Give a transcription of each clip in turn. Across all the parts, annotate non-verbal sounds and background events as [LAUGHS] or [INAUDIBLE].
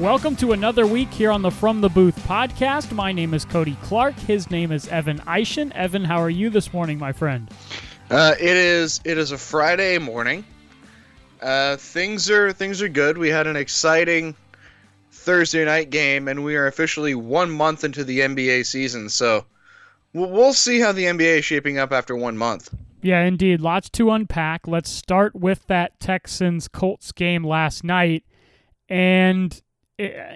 Welcome to another week here on the From the Booth podcast. My name is Cody Clark. His name is Evan Eischen. Evan, how are you this morning, my friend? Uh, it is it is a Friday morning. Uh, things are things are good. We had an exciting Thursday night game, and we are officially one month into the NBA season. So we'll, we'll see how the NBA is shaping up after one month. Yeah, indeed. Lots to unpack. Let's start with that Texans Colts game last night. And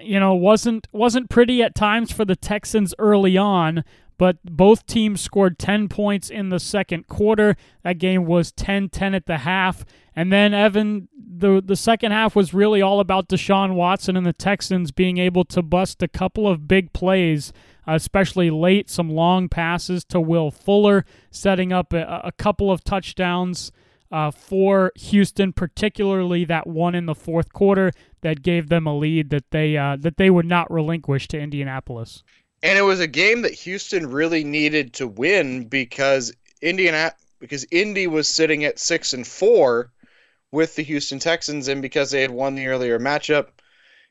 you know, wasn't wasn't pretty at times for the Texans early on, but both teams scored 10 points in the second quarter. That game was 10-10 at the half. And then Evan the the second half was really all about Deshaun Watson and the Texans being able to bust a couple of big plays especially late. Some long passes to Will Fuller, setting up a, a couple of touchdowns uh, for Houston, particularly that one in the fourth quarter that gave them a lead that they uh, that they would not relinquish to Indianapolis. And it was a game that Houston really needed to win because Indiana because Indy was sitting at six and four with the Houston Texans, and because they had won the earlier matchup,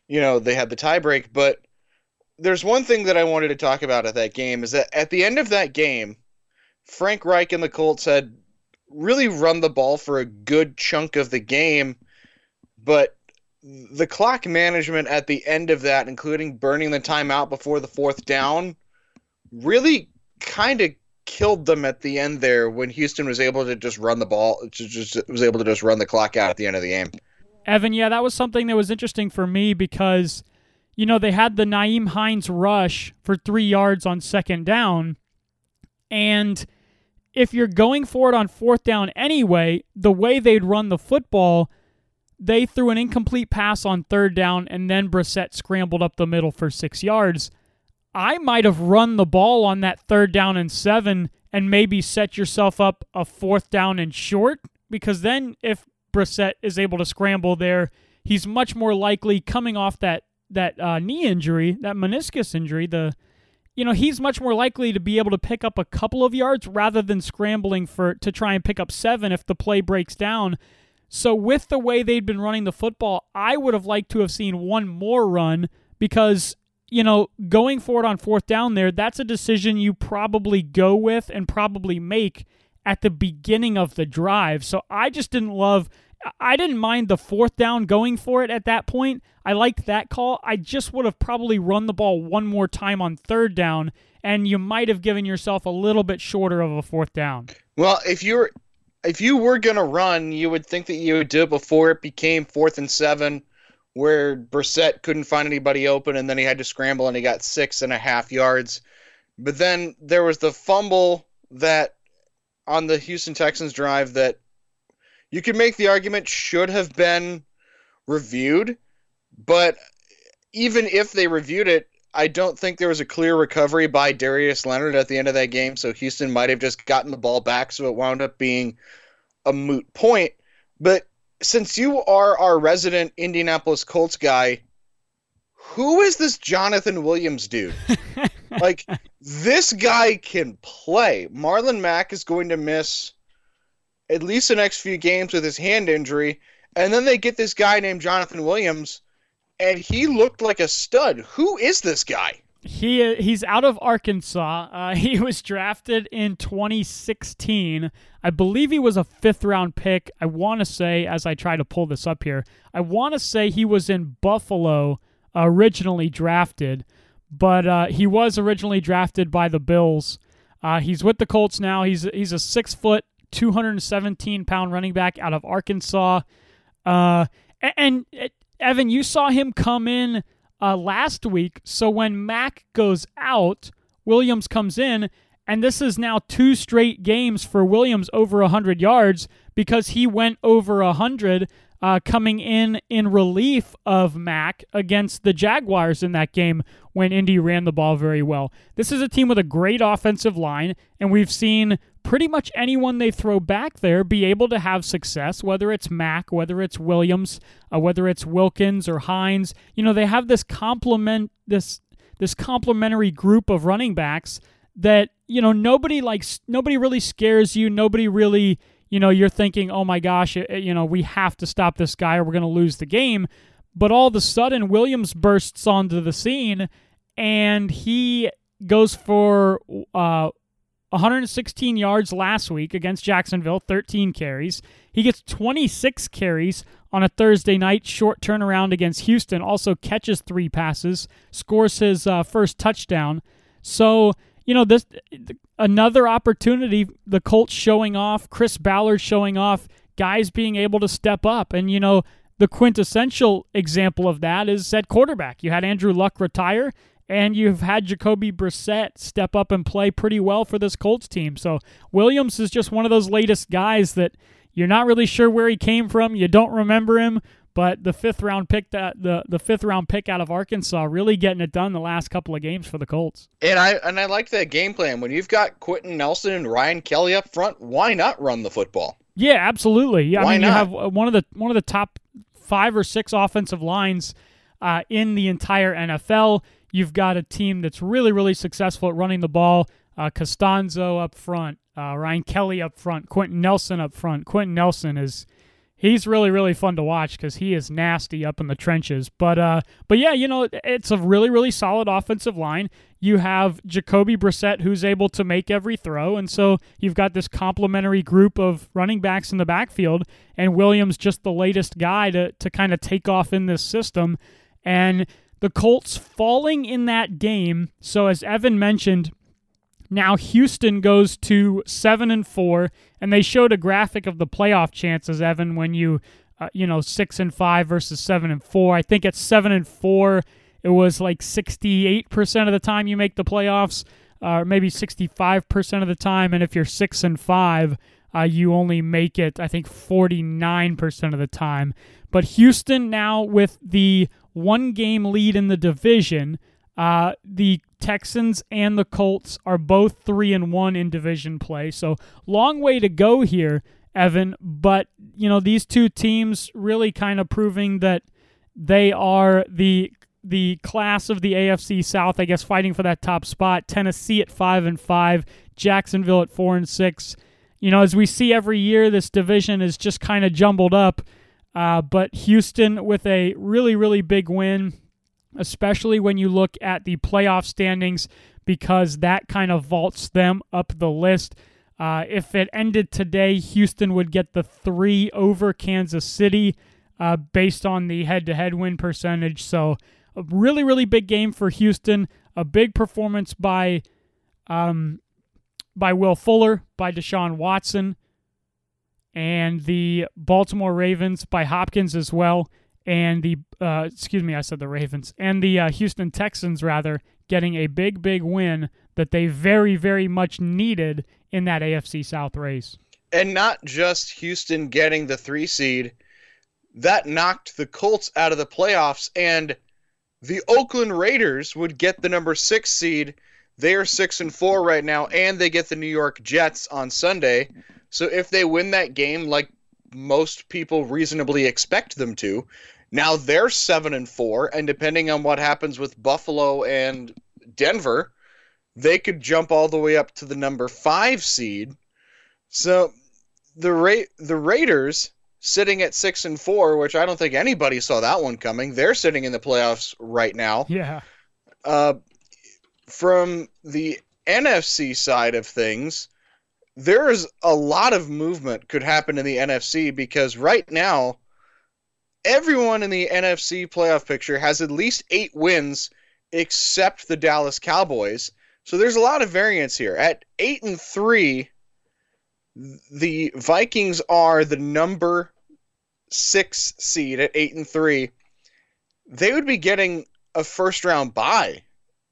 you know they had the tiebreak. But there's one thing that I wanted to talk about at that game is that at the end of that game, Frank Reich and the Colts had really run the ball for a good chunk of the game, but the clock management at the end of that, including burning the timeout before the fourth down, really kind of killed them at the end there when Houston was able to just run the ball, just was able to just run the clock out at the end of the game. Evan, yeah, that was something that was interesting for me because you know, they had the Nyheim Hines rush for three yards on second down. And if you're going for it on fourth down anyway, the way they'd run the football, they threw an incomplete pass on third down, and then Brissett scrambled up the middle for six yards. I might have run the ball on that third down and seven and maybe set yourself up a fourth down and short because then if Brissett is able to scramble there, he's much more likely coming off that that uh, knee injury, that meniscus injury, the you know he's much more likely to be able to pick up a couple of yards rather than scrambling for to try and pick up seven if the play breaks down. So with the way they'd been running the football, I would have liked to have seen one more run because you know going for it on fourth down there, that's a decision you probably go with and probably make at the beginning of the drive. So I just didn't love I didn't mind the fourth down going for it at that point. I liked that call. I just would have probably run the ball one more time on third down, and you might have given yourself a little bit shorter of a fourth down. Well, if you're if you were gonna run, you would think that you would do it before it became fourth and seven, where Brissett couldn't find anybody open, and then he had to scramble, and he got six and a half yards. But then there was the fumble that on the Houston Texans drive that you could make the argument should have been reviewed, but even if they reviewed it, I don't think there was a clear recovery by Darius Leonard at the end of that game, so Houston might have just gotten the ball back, so it wound up being a moot point. But since you are our resident Indianapolis Colts guy, who is this Jonathan Williams dude? [LAUGHS] like, this guy can play. Marlon Mack is going to miss at least the next few games with his hand injury. And then they get this guy named Jonathan Williams, and he looked like a stud. Who is this guy? He he's out of Arkansas. Uh, [LAUGHS] he was drafted in 2016. I believe he was a fifth round pick. I want to say, as I try to pull this up here, I want to say he was in Buffalo originally drafted, but uh, he was originally drafted by the Bills. Uh, he's with the Colts now. He's he's a six foot 217 pound running back out of Arkansas. Uh, and, Evan, you saw him come in uh, last week. So when Mack goes out, Williams comes in, and this is now two straight games for Williams over 100 yards because he went over 100 uh, coming in in relief of Mack against the Jaguars in that game when Indy ran the ball very well. This is a team with a great offensive line, and we've seen pretty much anyone they throw back there be able to have success, whether it's Mack, whether it's Williams, uh, whether it's Wilkins or Hines. You know, they have this complement this this complementary group of running backs that you know nobody likes nobody really scares you nobody really you know you're thinking oh my gosh you know we have to stop this guy or we're going to lose the game But all of a sudden, Williams bursts onto the scene and he goes for uh, 116 yards last week against Jacksonville, 13 carries. He gets 26 carries on a Thursday night short turnaround against Houston, also catches three passes, scores his uh, first touchdown. So, you know, this another opportunity, the Colts showing off, Chris Ballard showing off, guys being able to step up. And, you know, the quintessential example of that is at quarterback. You had Andrew Luck retire, and you've had Jacoby Brissett step up and play pretty well for this Colts team. So Williams is just one of those latest guys that you're not really sure where he came from. You don't remember him, but the fifth round pick that the the fifth round pick out of Arkansas really getting it done the last couple of games for the Colts. And I and I like that game plan. When you've got Quenton Nelson and Ryan Kelly up front, why not run the football? Yeah, absolutely. Yeah, Why I mean not? you have uh, one of the one of the top five or six offensive lines uh, in the entire NFL. You've got a team that's really, really successful at running the ball. Uh, Castonzo up front, uh, Ryan Kelly up front, Quenton Nelson up front. Quenton Nelson is he's really, really fun to watch because he is nasty up in the trenches. But uh, but yeah, you know it's a really, really solid offensive line. You have Jacoby Brissett who's able to make every throw, and so you've got this complementary group of running backs in the backfield, and Williams just the latest guy to to kind of take off in this system, and the Colts falling in that game. So as Evan mentioned, now Houston goes to seven and four, and they showed a graphic of the playoff chances, Evan, when you, uh, you know, six and five versus seven and four. I think at seven and four, it was like sixty-eight percent of the time you make the playoffs, uh, or maybe sixty-five percent of the time, and if you're six and five, uh, you only make it, I think, forty-nine percent of the time. But Houston now with the one game lead in the division. Uh, the Texans and the Colts are both three and one in division play, so long way to go here, Evan. But you know these two teams really kind of proving that they are the the class of the AFC South. I guess fighting for that top spot. Tennessee at five and five, Jacksonville at four and six. You know, as we see every year, this division is just kind of jumbled up. Uh, but Houston with a really, really big win, especially when you look at the playoff standings, because that kind of vaults them up the list. Uh, if it ended today, Houston would get the three over Kansas City uh, based on the head to head win percentage. So, a really, really big game for Houston. A big performance by. Um, by Will Fuller, by Deshaun Watson, and the Baltimore Ravens by Hopkins as well, and the uh, excuse me, I said the Ravens and the uh, Houston Texans rather getting a big, big win that they very, very much needed in that AFC South race. And not just Houston getting the three seed, that knocked the Colts out of the playoffs, and the Oakland Raiders would get the number six seed. They are six and four right now, and they get the New York Jets on Sunday. So if they win that game, like most people reasonably expect them to, now they're seven and four, and depending on what happens with Buffalo and Denver, they could jump all the way up to the number five seed. So the Ra- the Raiders sitting at six and four, which I don't think anybody saw that one coming. They're sitting in the playoffs right now. Yeah. Uh, from the NFC side of things, there is a lot of movement could happen in the NFC because right now, everyone in the NFC playoff picture has at least eight wins except the Dallas Cowboys. So there's a lot of variance here. At eight and three, the Vikings are the number six seed at eight and three. They would be getting a first round bye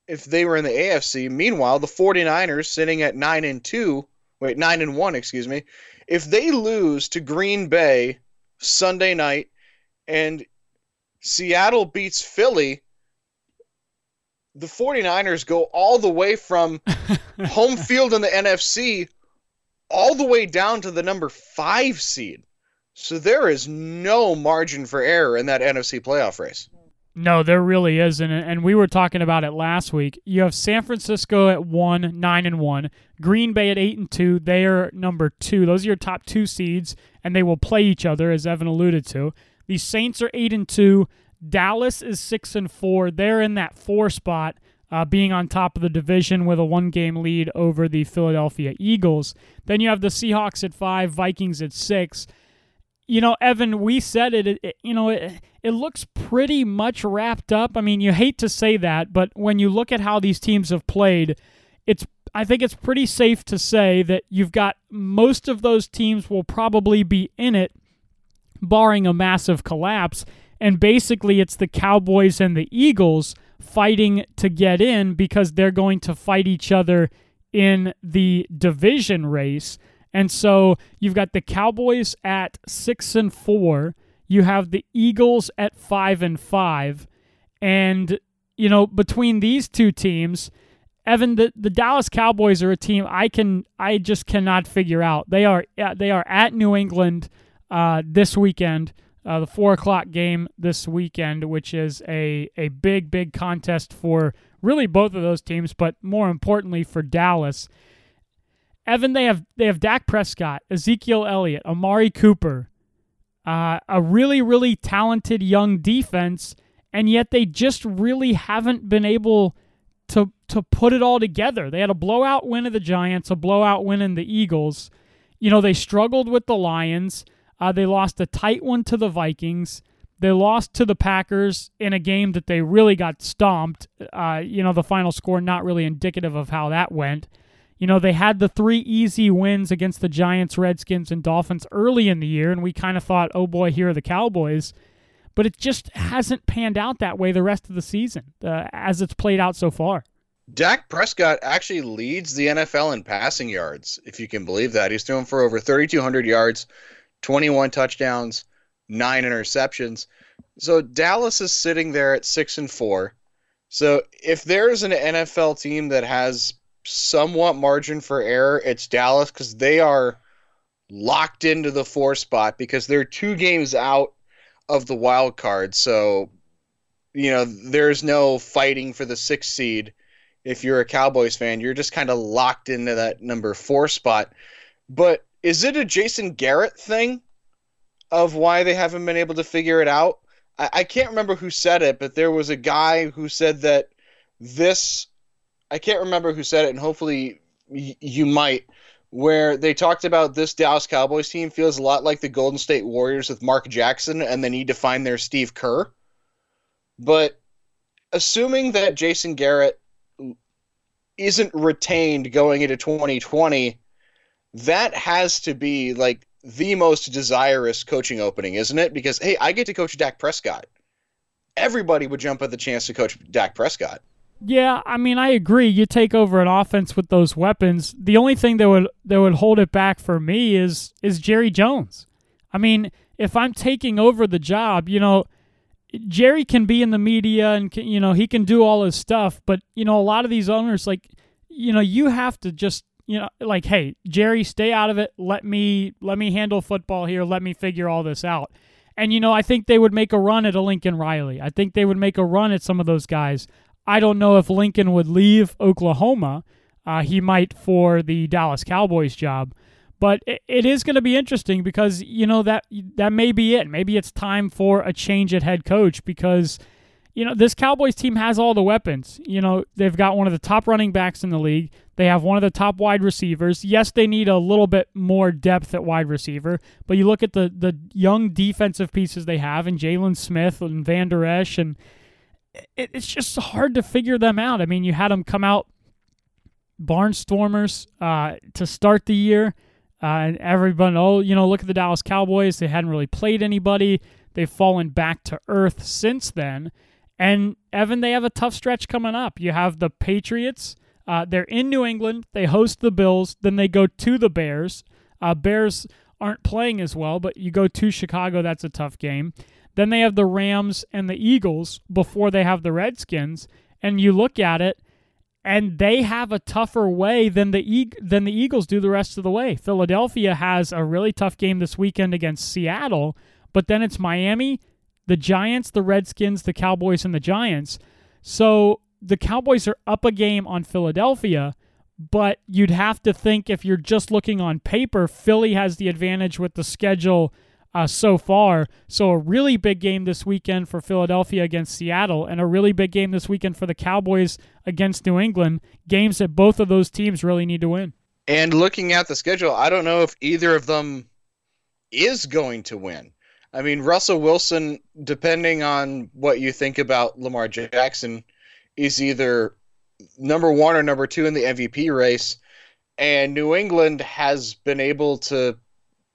if they were in the AFC. Meanwhile, the 49ers sitting at 9 and 2, wait, 9 and 1, excuse me. If they lose to Green Bay Sunday night and Seattle beats Philly, the 49ers go all the way from [LAUGHS] home field in the NFC all the way down to the number 5 seed. So there is no margin for error in that NFC playoff race. No, there really isn't, and we were talking about it last week. You have San Francisco at one, nine and one, Green Bay at eight and two. They are number two. Those are your top two seeds, and they will play each other, as Evan alluded to. The Saints are eight and two. Dallas is six and four. They're in that four spot, uh, being on top of the division with a one game lead over the Philadelphia Eagles. Then you have the Seahawks at five, Vikings at six. You know, Evan, we said it, it you know, it, it looks pretty much wrapped up. I mean, you hate to say that, but when you look at how these teams have played, it's I think it's pretty safe to say that you've got most of those teams will probably be in it, barring a massive collapse. And basically, it's the Cowboys and the Eagles fighting to get in because they're going to fight each other in the division race. And so you've got the Cowboys at six and four. You have the Eagles at five and five. And, you know, between these two teams, Evan, the, the Dallas Cowboys are a team I can I just cannot figure out. They are they are at New England uh, this weekend, uh, the four o'clock game this weekend, which is a a big big contest for really both of those teams, but more importantly for Dallas. Evan, they have they have Dak Prescott, Ezekiel Elliott, Amari Cooper, uh, a really really talented young defense, and yet they just really haven't been able to put it all together. They had a blowout win of the Giants, a blowout win in the Eagles. You know, they struggled with the Lions. Uh, they lost a tight one to the Vikings. They lost to the Packers in a game that they really got stomped. Uh, you know, the final score not really indicative of how that went. You know, they had the three easy wins against the Giants, Redskins, and Dolphins early in the year, and we kind of thought, oh boy, here are the Cowboys. But it just hasn't panned out that way the rest of the season uh, as it's played out so far. Dak Prescott actually leads the NFL in passing yards, if you can believe that. He's throwing for over 3,200 yards, 21 touchdowns, nine interceptions. So Dallas is sitting there at six and four. So if there's an NFL team that has somewhat margin for error, it's Dallas because they are locked into the four spot because they're two games out of the wild card. So, you know, there's no fighting for the sixth seed if you're a Cowboys fan, you're just kind of locked into that number four spot. But is it a Jason Garrett thing of why they haven't been able to figure it out? I, I can't remember who said it, but there was a guy who said that this. I can't remember who said it, and hopefully y- you might. Where they talked about this Dallas Cowboys team feels a lot like the Golden State Warriors with Mark Jackson, and they need to find their Steve Kerr. But assuming that Jason Garrett isn't retained going into 2020, that has to be like the most desirous coaching opening, isn't it? Because hey, I get to coach Dak Prescott. Everybody would jump at the chance to coach Dak Prescott. Yeah, I mean, I agree. You take over an offense with those weapons. The only thing that would that would hold it back for me is is Jerry Jones. I mean, if I'm taking over the job, you know, Jerry can be in the media and can, you know he can do all his stuff, but you know a lot of these owners like you know you have to just you know like hey Jerry stay out of it. Let me let me handle football here. Let me figure all this out. And you know I think they would make a run at a Lincoln Riley. I think they would make a run at some of those guys. I don't know if Lincoln would leave Oklahoma. Uh, he might for the Dallas Cowboys job but it is going to be interesting because you know that that may be it. Maybe it's time for a change at head coach because you know this Cowboys team has all the weapons. You know they've got one of the top running backs in the league. They have one of the top wide receivers. Yes, they need a little bit more depth at wide receiver, but you look at the the young defensive pieces they have, and Jaylon Smith and Vander Esch, and it, it's just hard to figure them out. I mean, you had them come out barnstormers uh, to start the year and everyone, oh, you know, look at the Dallas Cowboys. They hadn't really played anybody. They've fallen back to earth since then. And Evan, they have a tough stretch coming up. You have the Patriots. Uh, they're in New England. They host the Bills. Then they go to the Bears. Uh, Bears aren't playing as well, but you go to Chicago. That's a tough game. Then they have the Rams and the Eagles before they have the Redskins. And you look at it, and they have a tougher way than the e- than the Eagles do the rest of the way. Philadelphia has a really tough game this weekend against Seattle, but then it's Miami, the Giants, the Redskins, the Cowboys and the Giants. So the Cowboys are up a game on Philadelphia, but you'd have to think if you're just looking on paper, Philly has the advantage with the schedule uh, so far. So, a really big game this weekend for Philadelphia against Seattle, and a really big game this weekend for the Cowboys against New England. Games that both of those teams really need to win. And looking at the schedule, I don't know if either of them is going to win. I mean, Russell Wilson, depending on what you think about Lamar Jackson, is either number one or number two in the MVP race. And New England has been able to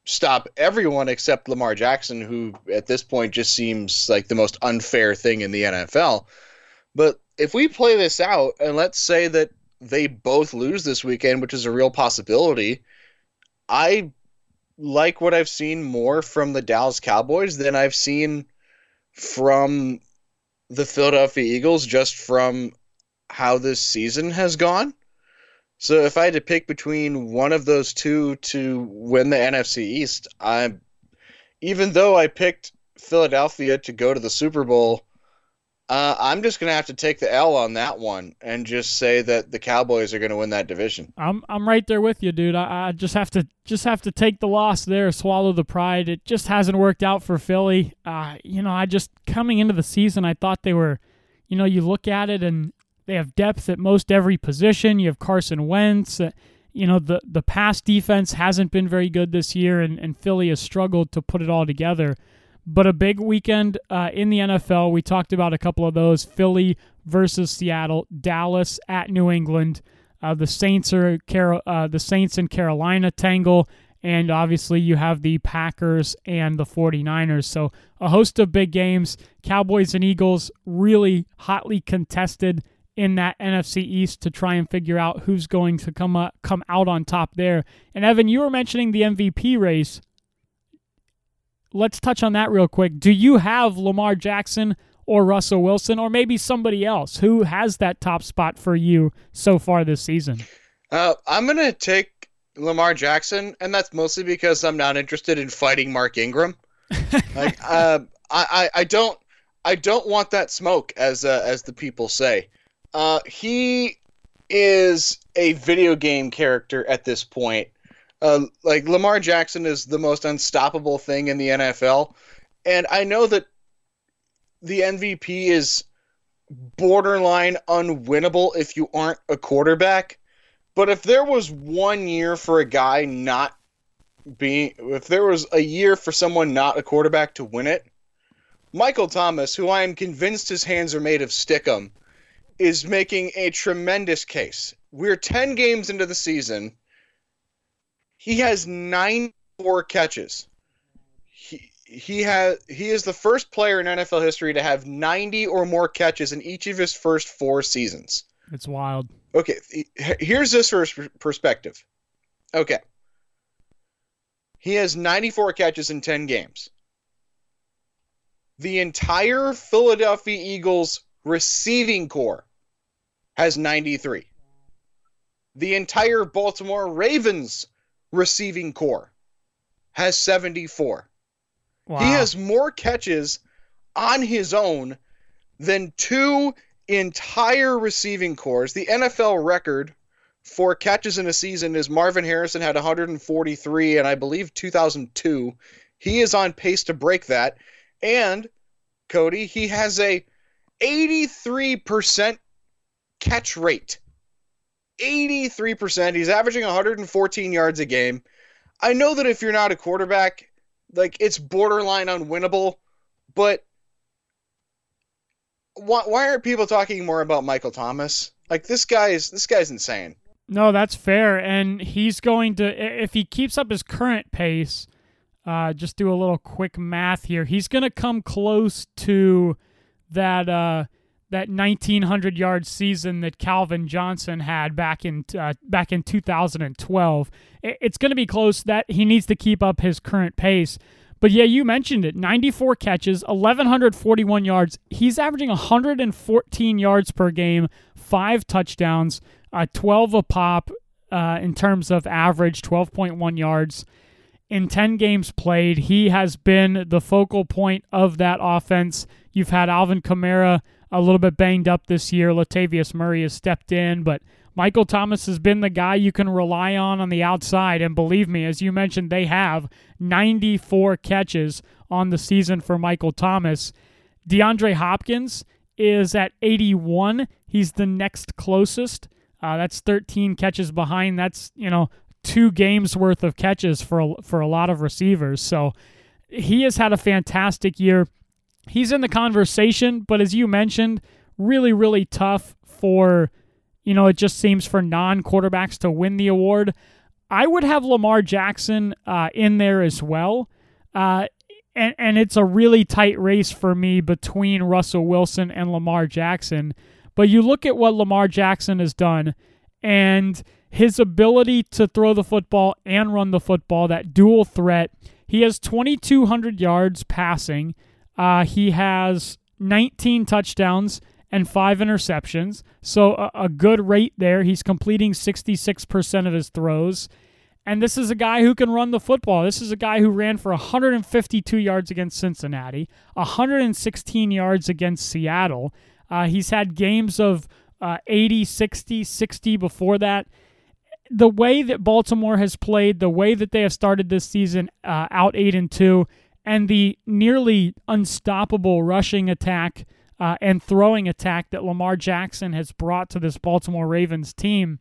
stop everyone except Lamar Jackson, who at this point just seems like the most unfair thing in the NFL. But if we play this out, and let's say that they both lose this weekend, which is a real possibility, I like what I've seen more from the Dallas Cowboys than I've seen from the Philadelphia Eagles just from how this season has gone. So if I had to pick between one of those two to win the NFC East, I'm even though I picked Philadelphia to go to the Super Bowl, uh, I'm just gonna have to take the L on that one and just say that the Cowboys are gonna win that division. I'm I'm right there with you, dude. I, I just have to just have to take the loss there, swallow the pride. It just hasn't worked out for Philly. Uh, you know, I just coming into the season, I thought they were, you know, you look at it and they have depth at most every position. You have Carson Wentz. Uh, you know, the the pass defense hasn't been very good this year, and, and Philly has struggled to put it all together. But a big weekend uh, in the NFL. We talked about a couple of those: Philly versus Seattle, Dallas at New England. Uh, the Saints are Car- uh, the Saints and Carolina tangle, and obviously you have the Packers and the 49ers. So a host of big games. Cowboys and Eagles really hotly contested in that NFC East to try and figure out who's going to come up, come out on top there. And Evan, you were mentioning the MVP race let's touch on that real quick. Do you have Lamar Jackson or Russell Wilson or maybe somebody else who has that top spot for you so far this season? Uh, I'm going to take Lamar Jackson, and that's mostly because I'm not interested in fighting Mark Ingram. [LAUGHS] like, uh, I, I, I don't. I don't want that smoke, as uh, as the people say. Uh, he is a video game character at this point, uh, like Lamar Jackson is the most unstoppable thing in the NFL, and I know that the MVP is borderline unwinnable if you aren't a quarterback. But if there was one year for a guy not being, if there was a year for someone not a quarterback to win it, Michael Thomas, who I am convinced his hands are made of stickum, is making a tremendous case. We're 10 games into the season he has nine four catches. He he has he is the first player in NFL history to have 90 or more catches in each of his first four seasons. It's wild. Okay, here's this first perspective. Okay. He has 94 catches in 10 games. The entire Philadelphia Eagles receiving corps has 93. The entire Baltimore Ravens receiving corps has 74. Wow. He has more catches on his own than two entire receiving corps. The NFL record for catches in a season is Marvin Harrison had 143 and I believe 2002. He is on pace to break that. And Cody, he has a 83% catch rate. 83%. He's averaging 114 yards a game. I know that if you're not a quarterback, like it's borderline unwinnable, but why, why aren't people talking more about Michael Thomas? Like this guy is this guy's insane. No, that's fair, and he's going to if he keeps up his current pace. Uh, just do a little quick math here. He's going to come close to that uh, that 1900 yard season that Calvin Johnson had back in uh, back in 2012. It's going to be close. That he needs to keep up his current pace. But yeah, you mentioned it. 94 catches, 1141 yards. He's averaging 114 yards per game, five touchdowns, uh, 12 a pop uh, in terms of average, 12.1 yards. In 10 games played, he has been the focal point of that offense. You've had Alvin Kamara a little bit banged up this year. Latavius Murray has stepped in, but Michael Thomas has been the guy you can rely on on the outside. And believe me, as you mentioned, they have 94 catches on the season for Michael Thomas. DeAndre Hopkins is at 81. He's the next closest. Uh, that's 13 catches behind. That's, you know, two games worth of catches for a, for a lot of receivers. So he has had a fantastic year. He's in the conversation, but as you mentioned, really, really tough for, you know, it just seems for non quarterbacks to win the award. I would have Lamar Jackson uh, in there as well. Uh, and, and it's a really tight race for me between Russell Wilson and Lamar Jackson. But you look at what Lamar Jackson has done and his ability to throw the football and run the football, that dual threat. He has 2,200 yards passing. Uh, he has 19 touchdowns and five interceptions. So a, a good rate there. He's completing 66% of his throws. And this is a guy who can run the football. This is a guy who ran for 152 yards against Cincinnati, 116 yards against Seattle. Uh, he's had games of uh, 80, 60, 60 before that. The way that Baltimore has played, the way that they have started this season uh, out 8 and 2, and the nearly unstoppable rushing attack uh, and throwing attack that Lamar Jackson has brought to this Baltimore Ravens team.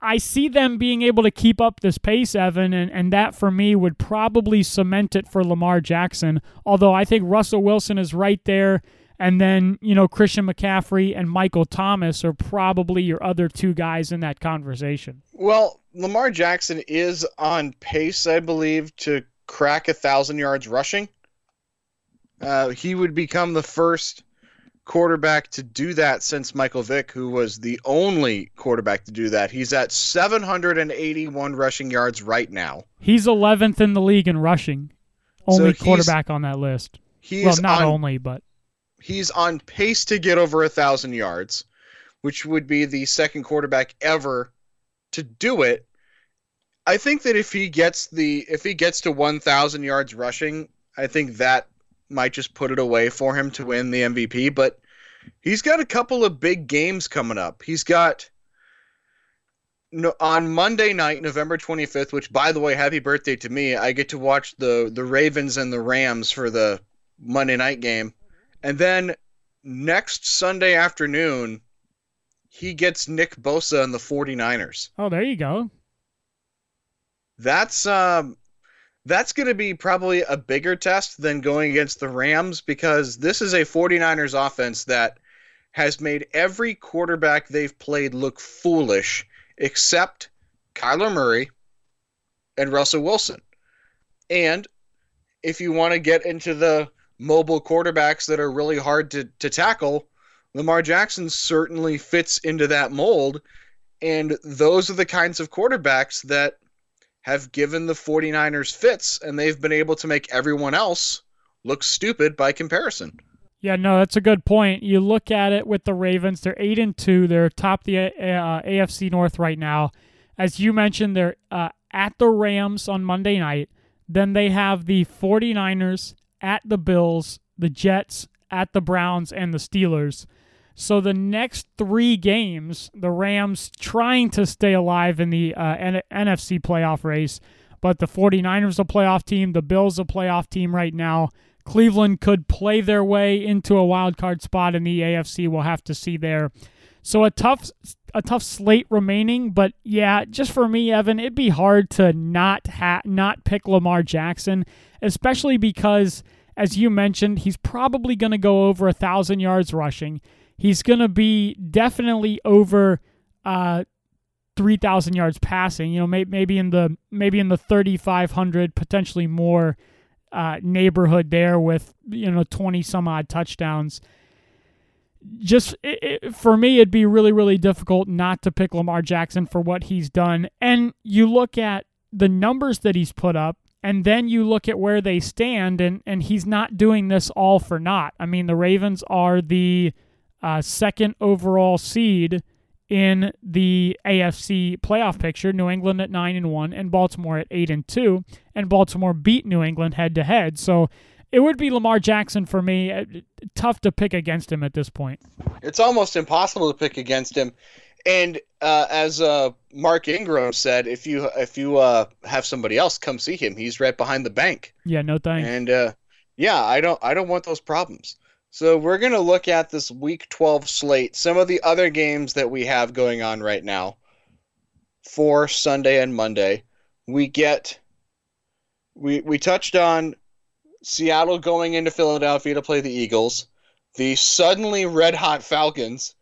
I see them being able to keep up this pace, Evan, and, and that for me would probably cement it for Lamar Jackson. Although I think Russell Wilson is right there. And then, you know, Christian McCaffrey and Michael Thomas are probably your other two guys in that conversation. Well, Lamar Jackson is on pace, I believe, to crack a thousand yards rushing. Uh, he would become the first quarterback to do that since Michael Vick, who was the only quarterback to do that. He's at 781 rushing yards right now. He's 11th in the league in rushing. Only so quarterback on that list. He's well, not on, only, but he's on pace to get over a thousand yards, which would be the second quarterback ever to do it. I think that if he gets the if he gets to 1,000 yards rushing, I think that might just put it away for him to win the MVP. But he's got a couple of big games coming up. He's got no, on Monday night, November 25th, which by the way, happy birthday to me. I get to watch the the Ravens and the Rams for the Monday night game. And then next Sunday afternoon, he gets Nick Bosa and the 49ers. Oh, there you go. That's um that's going to be probably a bigger test than going against the Rams because this is a 49ers offense that has made every quarterback they've played look foolish except Kyler Murray and Russell Wilson. And if you want to get into the mobile quarterbacks that are really hard to, to tackle, Lamar Jackson certainly fits into that mold. And those are the kinds of quarterbacks that have given the 49ers fits, and they've been able to make everyone else look stupid by comparison. Yeah, no, that's a good point. You look at it with the Ravens; they're eight and two. They're top the uh, AFC North right now. As you mentioned, they're uh, at the Rams on Monday night. Then they have the 49ers at the Bills, the Jets at the Browns, and the Steelers. So the next three games, the Rams trying to stay alive in the uh, N- NFC playoff race, but the 49ers a playoff team, the Bills a playoff team right now. Cleveland could play their way into a wild card spot in the AFC. We'll have to see there. So a tough a tough slate remaining, but yeah, just for me, Evan, it'd be hard to not ha- not pick Lamar Jackson, especially because, as you mentioned, he's probably going to go over a thousand yards rushing. He's going to be definitely over uh, 3,000 yards passing. You know, may, maybe in the maybe in the 3,500, potentially more uh, neighborhood there with you know 20 some odd touchdowns. Just it, it, for me, it'd be really really difficult not to pick Lamar Jackson for what he's done. And you look at the numbers that he's put up and then you look at where they stand and and he's not doing this all for naught. I mean, the Ravens are the uh, second overall seed in the AFC playoff picture. New England at nine and one, and Baltimore at eight and two. And Baltimore beat New England head to head. So it would be Lamar Jackson for me. Uh, tough to pick against him at this point. It's almost impossible to pick against him. And uh, as uh, Mark Ingram said, if you if you uh, have somebody else come see him, he's right behind the bank. Yeah, no thanks. And uh, yeah, I don't I don't want those problems. So we're gonna look at this Week 12 slate, some of the other games that we have going on right now for Sunday and Monday. We get we we touched on Seattle going into Philadelphia to play the Eagles. The suddenly red hot Falcons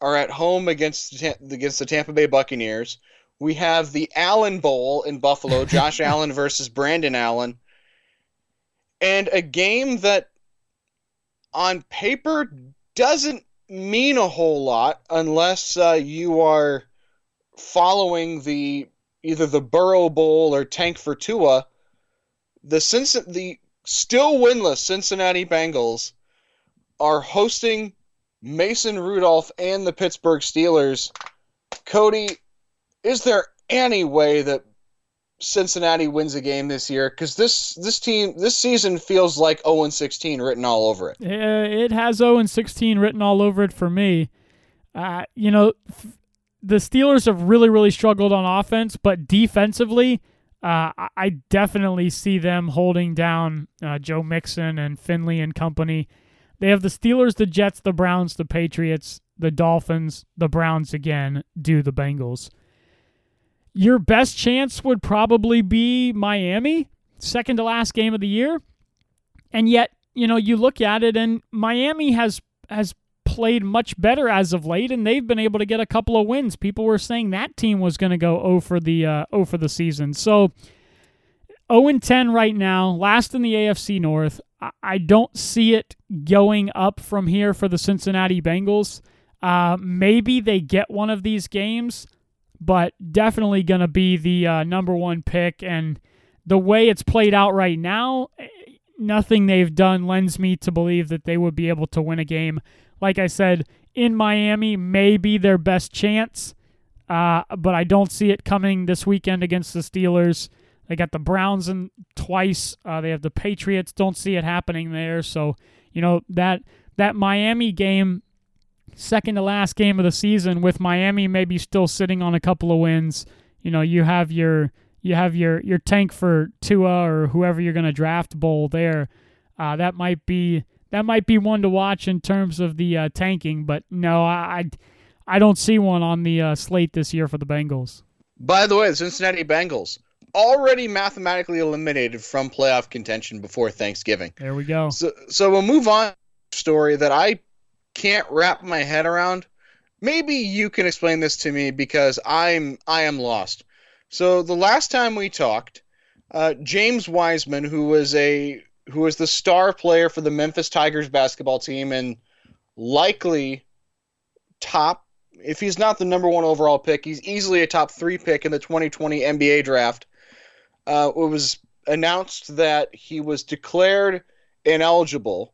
are at home against against the Tampa Bay Buccaneers. We have the Allen Bowl in Buffalo, Josh [LAUGHS] Allen versus Brandon Allen, and a game that on paper doesn't mean a whole lot unless uh, you are following the either the Burrow Bowl or Tank for Tua. The Cincinnati, the still winless Cincinnati Bengals are hosting Mason Rudolph and the Pittsburgh Steelers. Cody, is there any way that Cincinnati wins a game this year? Because this this team this season feels like 0 and 16 written all over it. It has 0 and 16 written all over it for me. Uh, you know, the Steelers have really really struggled on offense, but defensively. Uh, I definitely see them holding down uh, Joe Mixon and Finley and company they have the Steelers, the Jets, the Browns, the Patriots, the Dolphins, the Browns again, do the Bengals. Your best chance would probably be Miami, second to last game of the year. And yet, you know, you look at it and Miami has has played much better as of late and they've been able to get a couple of wins. People were saying that team was going to go 0 for the uh, 0 for the season. So 0 and 10 right now, last in the AFC North. I don't see it going up from here for the Cincinnati Bengals. Uh, maybe they get one of these games, but definitely going to be the uh, number one pick. And the way it's played out right now, nothing they've done lends me to believe that they would be able to win a game. Like I said, in Miami, maybe their best chance, uh, but I don't see it coming this weekend against the Steelers. They got the Browns in twice. Uh, they have the Patriots. Don't see it happening there. So you know that that Miami game, second to last game of the season, with Miami maybe still sitting on a couple of wins. You know you have your you have your your tank for Tua or whoever you're going to draft bowl there. Uh, that might be that might be one to watch in terms of the uh, tanking. But no, I I don't see one on the uh, slate this year for the Bengals. By the way, the Cincinnati Bengals already mathematically eliminated from playoff contention before Thanksgiving. There we go. So, so we'll move on story that I can't wrap my head around. Maybe you can explain this to me because I'm I am lost. So the last time we talked, uh, James Wiseman, who was a who was the star player for the Memphis Tigers basketball team and likely top if he's not the number one overall pick, he's easily a top three pick in the 2020 NBA draft uh, it was announced that he was declared ineligible,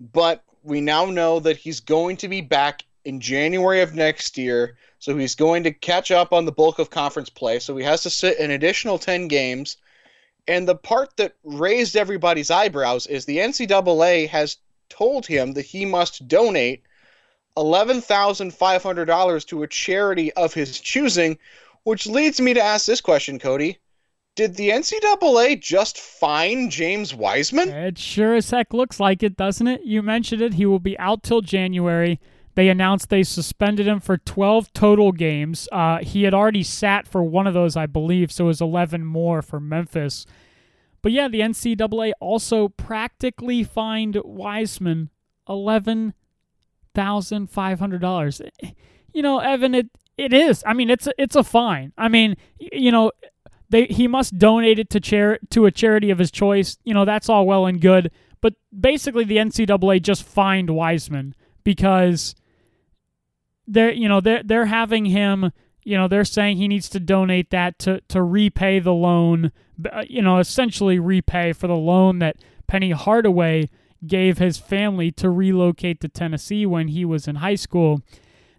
but we now know that he's going to be back in January of next year. So he's going to catch up on the bulk of conference play. So he has to sit an additional 10 games. And the part that raised everybody's eyebrows is the NCAA has told him that he must donate $11,500 to a charity of his choosing, which leads me to ask this question, Cody did the NCAA just fine James Wiseman? It sure as heck looks like it, doesn't it? You mentioned it. He will be out till January. They announced they suspended him for 12 total games. Uh, he had already sat for one of those, I believe, so it was 11 more for Memphis. But yeah, the NCAA also practically fined Wiseman $11,500. You know, Evan, it it is. I mean, it's a, it's a fine. I mean, you know, they he must donate it to chair to a charity of his choice. You know, that's all well and good, but basically the NCAA just fined Wiseman because they're you know they're they're having him you know they're saying he needs to donate that to to repay the loan uh, you know essentially repay for the loan that Penny Hardaway gave his family to relocate to Tennessee when he was in high school.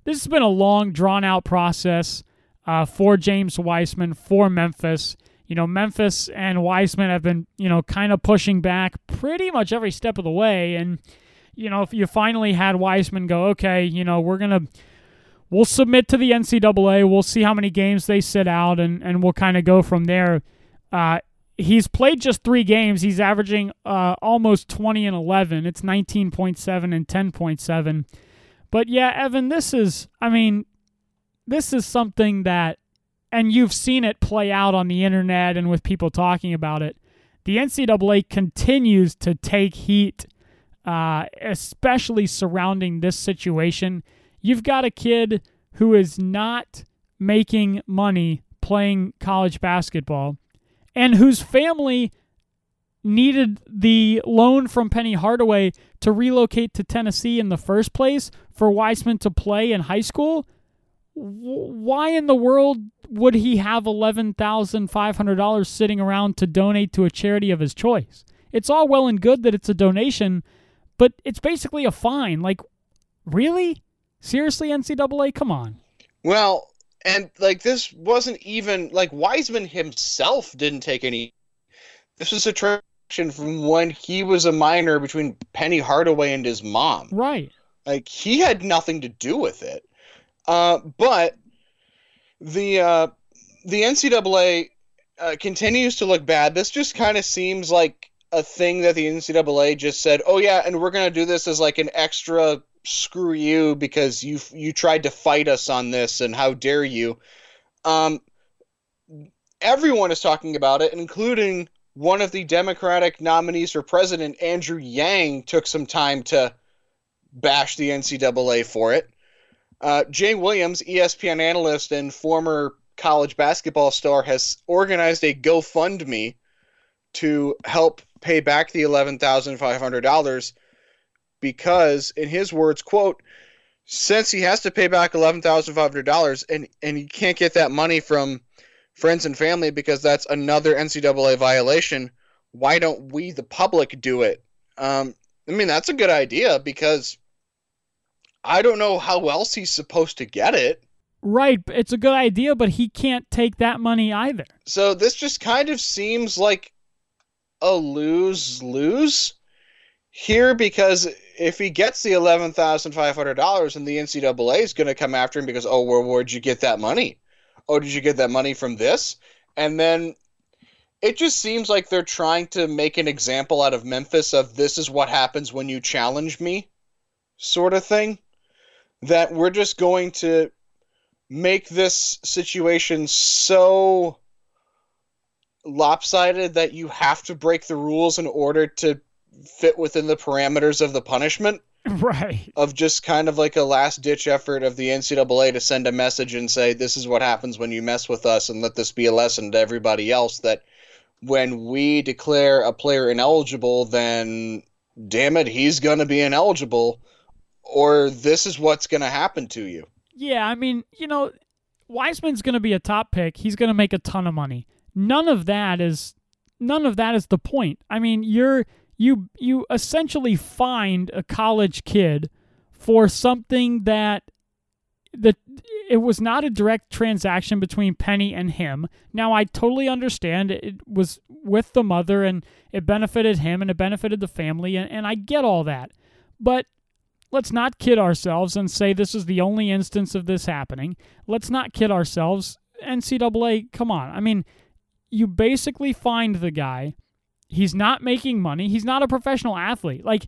This has been a long drawn out process uh, for James Wiseman for Memphis. You know, Memphis and Wiseman have been, you know, kind of pushing back pretty much every step of the way. And, you know, if you finally had Wiseman go, okay, you know, we're going to. we'll submit to the NCAA. We'll see how many games they sit out, and and we'll kind of go from there. Uh, he's played just three games. He's averaging uh, almost 20 and 11. It's 19.7 and 10.7. But yeah, Evan, this is, I mean, this is something that, and you've seen it play out on the internet and with people talking about it. The NCAA continues to take heat, uh, especially surrounding this situation. You've got a kid who is not making money playing college basketball and whose family needed the loan from Penny Hardaway to relocate to Tennessee in the first place for Wiseman to play in high school, why in the world would he have $11,500 sitting around to donate to a charity of his choice? It's all well and good that it's a donation, but it's basically a fine. Like, really? Seriously, NCAA? Come on. Well, and like this wasn't even like Wiseman himself didn't take any. This was a transaction from when he was a minor between Penny Hardaway and his mom. Right. Like he had nothing to do with it. Uh, but the uh, the NCAA uh, continues to look bad. This just kind of seems like a thing that the NCAA just said, "Oh yeah, and we're gonna do this as like an extra screw you because you you tried to fight us on this and how dare you um everyone is talking about it including one of the democratic nominees for president andrew yang took some time to bash the ncaa for it uh, jay williams espn analyst and former college basketball star has organized a gofundme to help pay back the $11500 because in his words quote since he has to pay back $11,500 and and he can't get that money from friends and family because that's another NCAA violation why don't we the public do it? Um, I mean that's a good idea because I don't know how else he's supposed to get it Right, it's a good idea, but he can't take that money either. So this just kind of seems like a lose lose here because if he gets the eleven thousand five hundred dollars, and the NCAA is going to come after him because oh, where where'd you get that money? Oh, did you get that money from this? And then it just seems like they're trying to make an example out of Memphis of this is what happens when you challenge me, sort of thing. That we're just going to make this situation so lopsided that you have to break the rules in order to fit within the parameters of the punishment. [LAUGHS] Right. Of just kind of like a last ditch effort of the NCAA to send a message and say, this is what happens when you mess with us, and let this be a lesson to everybody else that when we declare a player ineligible, then damn it, he's going to be ineligible, or this is what's going to happen to you. Yeah, I mean, you know, Wiseman's going to be a top pick. He's going to make a ton of money. None of that is none of that is the point. I mean, you're you you essentially find a college kid for something that that it was not a direct transaction between Penny and him. Now I totally understand it was with the mother and it benefited him and it benefited the family and, and I get all that. But let's not kid ourselves and say this is the only instance of this happening. Let's not kid ourselves. NCAA, come on. I mean, you basically find the guy He's not making money. He's not a professional athlete. Like,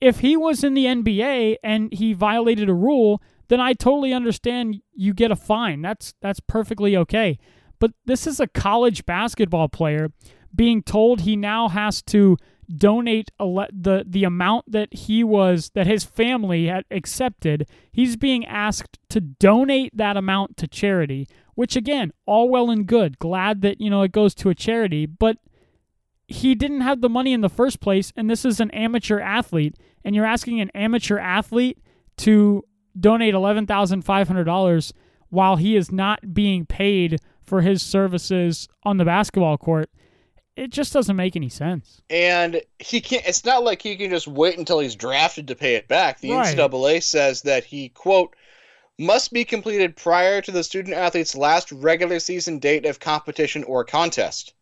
if he was in the NBA and he violated a rule, then I totally understand you get a fine. That's that's perfectly okay. But this is a college basketball player being told he now has to donate le- the the amount that he was that his family had accepted. He's being asked to donate that amount to charity, which again, all well and good. Glad that, you know, it goes to a charity, but he didn't have the money in the first place, and this is an amateur athlete, and you're asking an amateur athlete to donate $11,500 while he is not being paid for his services on the basketball court. It just doesn't make any sense. And he can't, it's not like he can just wait until he's drafted to pay it back. The right. NCAA says that he, quote, must be completed prior to the student athlete's last regular season date of competition or contest.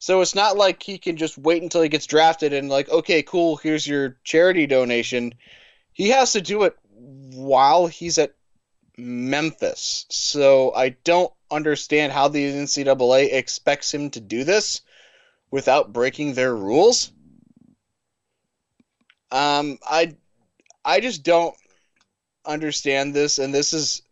So it's not like he can just wait until he gets drafted and like, okay, cool, here's your charity donation. He has to do it while he's at Memphis. So I don't understand how the NCAA expects him to do this without breaking their rules. Um, I, I just don't understand this, and this is,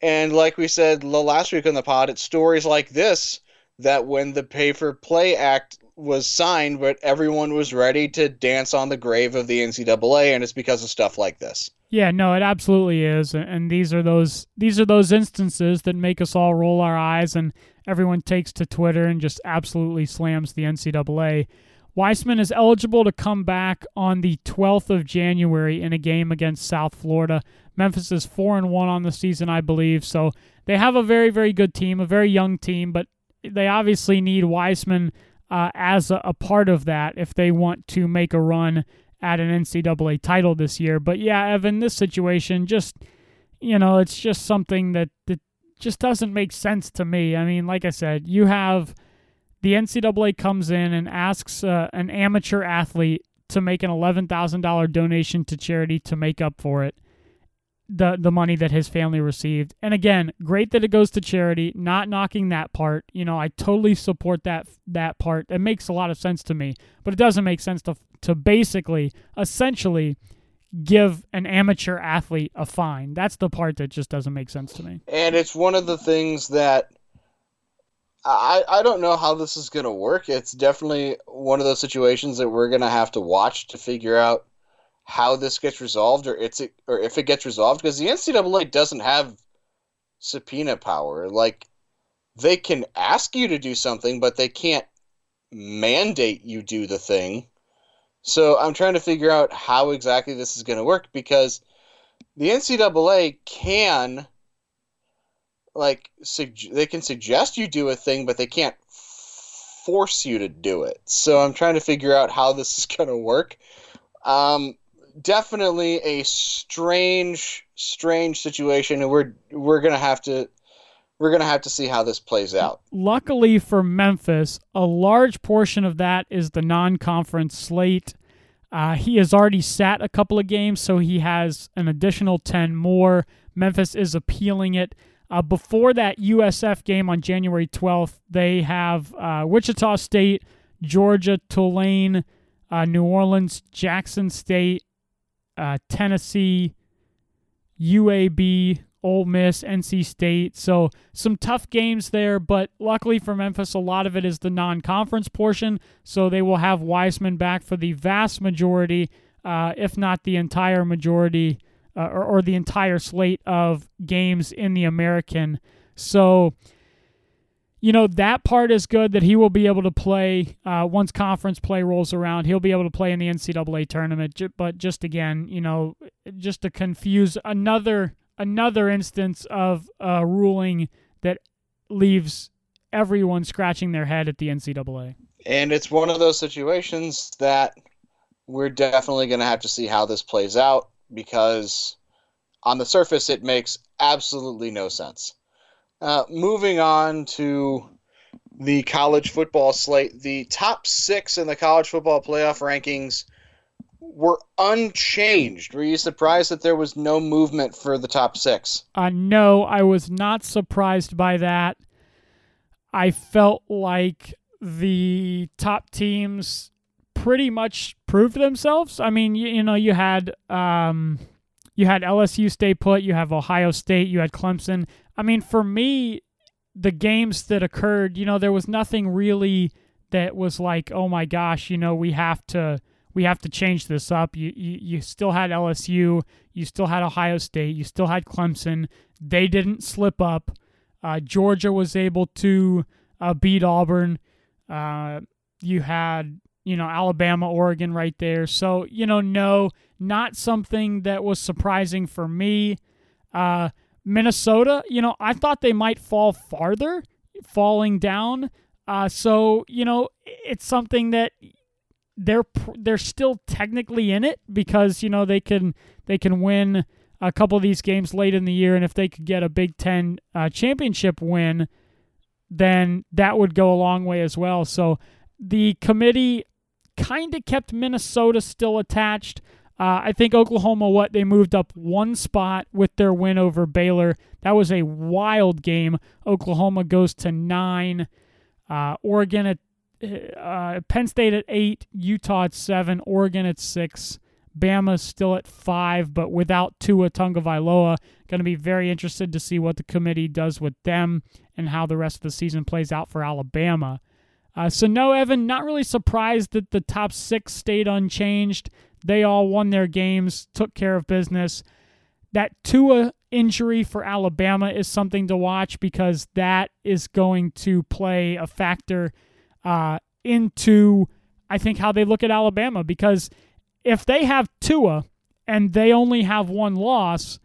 and like we said last week on the pod, it's stories like this that when the Pay for Play Act was signed, but everyone was ready to dance on the grave of the NCAA, and it's because of stuff like this. Yeah, no, it absolutely is, and these are those these are those instances that make us all roll our eyes, and everyone takes to Twitter and just absolutely slams the NCAA. Wiseman is eligible to come back on the 12th of January in a game against South Florida. Memphis is four and one on the season, I believe, so they have a very very good team, a very young team, but they obviously need Wiseman uh, as a, a, part of that if they want to make a run at an NCAA title this year. But yeah, Evan, this situation just, you know, it's just something that, that just doesn't make sense to me. I mean, like I said, you have the NCAA comes in and asks uh, an amateur athlete to make an $11,000 donation to charity to make up for it the the money that his family received. And again, great that it goes to charity, not knocking that part. You know, I totally support that that part. It makes a lot of sense to me. But it doesn't make sense to to basically essentially give an amateur athlete a fine. That's the part that just doesn't make sense to me. And it's one of the things that I I don't know how this is going to work. It's definitely one of those situations that we're going to have to watch to figure out how this gets resolved or it's or if it gets resolved because the NCAA doesn't have subpoena power. Like they can ask you to do something, but they can't mandate you do the thing. So I'm trying to figure out how exactly this is going to work because the NCAA can like sug- they can suggest you do a thing, but they can't force you to do it. So I'm trying to figure out how this is [LAUGHS] going to work. Um, definitely a strange, strange situation, and we're we're gonna have to we're gonna have to see how this plays out. Luckily for Memphis, a large portion of that is the non-conference slate. Uh, he has already sat a couple of games, so he has an additional ten more. Memphis is appealing it. Uh, before that USF game on January 12th, they have uh, Wichita State, Georgia, Tulane, uh, New Orleans, Jackson State, uh, Tennessee, UAB, Ole Miss, NC State. So some tough games there, but luckily for Memphis, a lot of it is the non-conference portion. So they will have Wiseman back for the vast majority, uh, if not the entire majority, uh, or, or the entire slate of games in the American. So you know that part is good that he will be able to play uh, once conference play rolls around. He'll be able to play in the NCAA tournament. But just again, you know, just to confuse another another instance of a ruling that leaves everyone scratching their head at the NCAA. And it's one of those situations that we're definitely going to have to see how this plays out because on the surface it makes absolutely no sense. Uh, moving on to the college football slate, the top six in the college football playoff rankings were unchanged. Were you surprised that there was no movement for the top six? Uh, no, I was not surprised by that. I felt like the top teams pretty much proved themselves. I mean, you, you know, you had um, you had LSU stay put, you have Ohio State, you had Clemson. I mean, for me, the games that occurred, you know, there was nothing really that was like, oh my gosh, you know, we have to we have to change this up. You you, you still had LSU, you still had Ohio State, you still had Clemson. They didn't slip up. Uh, Georgia was able to uh, beat Auburn. Uh, you had you know Alabama, Oregon right there. So you know, no, not something that was surprising for me. Uh, Minnesota, you know, I thought they might fall farther, falling down. Uh, so you know, it's something that they're they're still technically in it because you know they can they can win a couple of these games late in the year, and if they could get a Big Ten uh, championship win, then that would go a long way as well. So the committee kind of kept Minnesota still attached. Uh, I think Oklahoma, what they moved up one spot with their win over Baylor. That was a wild game. Oklahoma goes to nine. Uh, Oregon at uh, Penn State at eight, Utah at seven, Oregon at six, Bama still at five, but without Tua Tagovailoa. Going to be very interested to see what the committee does with them and how the rest of the season plays out for Alabama. Uh, so no, Evan, not really surprised that the top six stayed unchanged. They all won their games, took care of business. That Tua injury for Alabama is something to watch because that is going to play a factor uh, into, I think, how they look at Alabama. Because if they have Tua and they only have one loss,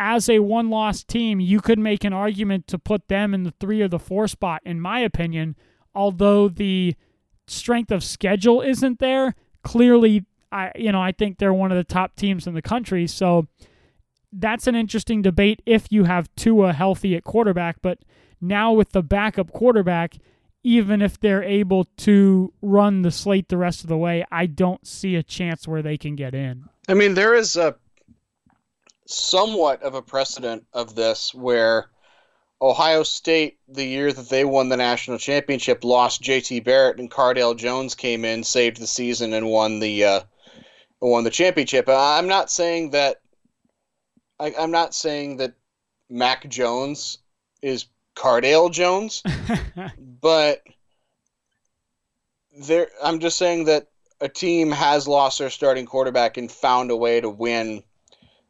as a one loss team, you could make an argument to put them in the three or the four spot, in my opinion. Although the strength of schedule isn't there, clearly, I you know I think they're one of the top teams in the country. So that's an interesting debate if you have Tua healthy at quarterback. But now with the backup quarterback, even if they're able to run the slate the rest of the way, I don't see a chance where they can get in. I mean, there is a somewhat of a precedent of this where Ohio State, the year that they won the national championship, lost J.T. Barrett and Cardale Jones came in, saved the season, and won the uh, won the championship. I'm not saying that. I, I'm not saying that Mac Jones is Cardale Jones, [LAUGHS] but there. I'm just saying that a team has lost their starting quarterback and found a way to win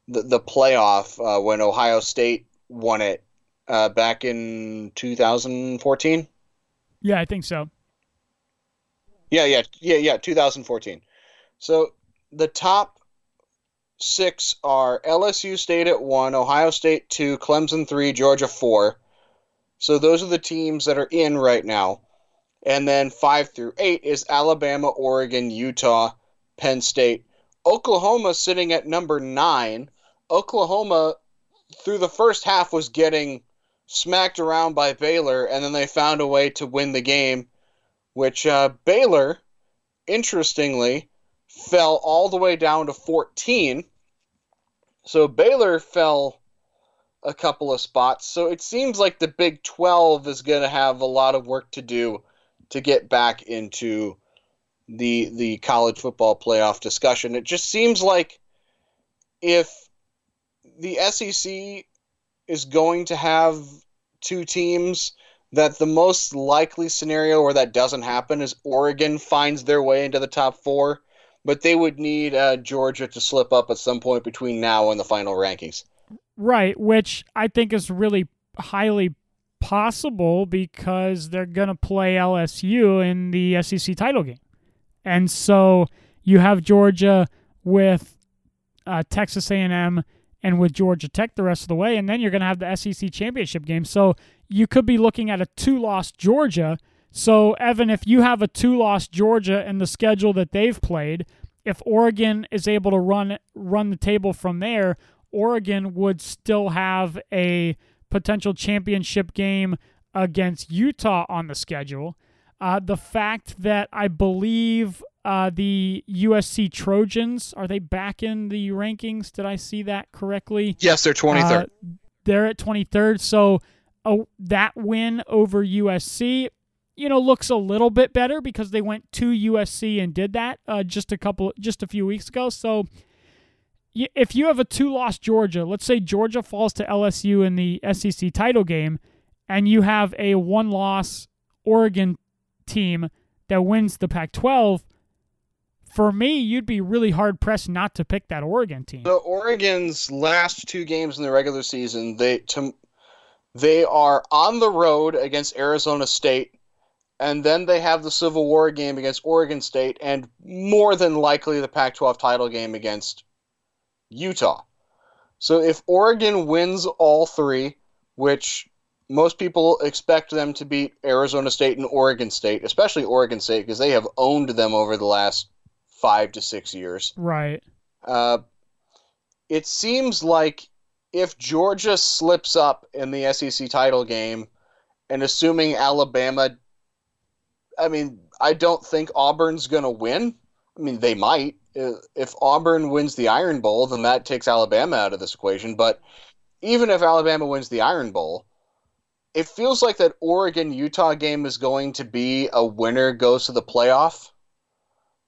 the, the playoff uh, when Ohio State won it uh, back in 2014. Yeah, I think so. Yeah, yeah, yeah, yeah, 2014. So the top six are LSU State at one, Ohio State two, Clemson three, Georgia four. So those are the teams that are in right now. And then five through eight is Alabama, Oregon, Utah, Penn State. Oklahoma sitting at number nine. Oklahoma, through the first half, was getting smacked around by Baylor, and then they found a way to win the game, which uh, Baylor, interestingly, fell all the way down to 14. So Baylor fell a couple of spots. So it seems like the Big 12 is going to have a lot of work to do to get back into the the college football playoff discussion. It just seems like if the SEC is going to have two teams that the most likely scenario where that doesn't happen is Oregon finds their way into the top 4, but they would need uh, Georgia to slip up at some point between now and the final rankings. Right, which I think is really highly possible because they're going to play LSU in the SEC title game. And so you have Georgia with uh, Texas A&M and with Georgia Tech the rest of the way, and then you're going to have the SEC championship game. So you could be looking at a two-loss Georgia. So Evan, if you have a two-loss Georgia in the schedule that they've played, if Oregon is able to run run the table from there, Oregon would still have a potential championship game against Utah on the schedule. Uh, the fact that I believe uh, the USC Trojans are they back in the rankings? Did I see that correctly? Yes, they're 23rd. Uh, they're at 23rd. So oh, that win over USC, you know, looks a little bit better because they went to USC and did that uh, just a couple, just a few weeks ago. So if you have a two loss Georgia, let's say Georgia falls to LSU in the SEC title game, and you have a one loss Oregon team that wins the Pac 12, for me, you'd be really hard pressed not to pick that Oregon team. The Oregon's last two games in the regular season, they to, they are on the road against Arizona State, and then they have the Civil War game against Oregon State, and more than likely the Pac 12 title game against Utah. So if Oregon wins all three, which most people expect them to beat Arizona State and Oregon State, especially Oregon State, because they have owned them over the last five to six years. Right. Uh, it seems like if Georgia slips up in the SEC title game, and assuming Alabama, I mean, I don't think Auburn's going to win. I mean, they might, uh, if Auburn wins the Iron Bowl, then that takes Alabama out of this equation. But even if Alabama wins the Iron Bowl, it feels like that Oregon Utah game is going to be a winner goes to the playoff.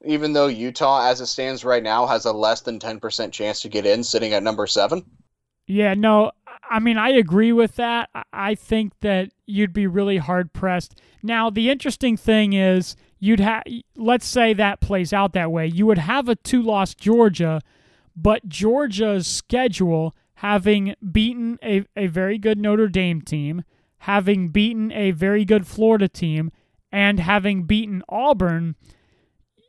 Even though Utah, as it stands right now, has a less than 10% chance to get in, sitting at number seven. Yeah, no, I mean, I agree with that. I think that you'd be really hard pressed. Now, the interesting thing is, you'd have, let's say that plays out that way. You would have a two loss Georgia, but Georgia's schedule, having beaten a, a very good Notre Dame team, having beaten a very good Florida team, and having beaten Auburn,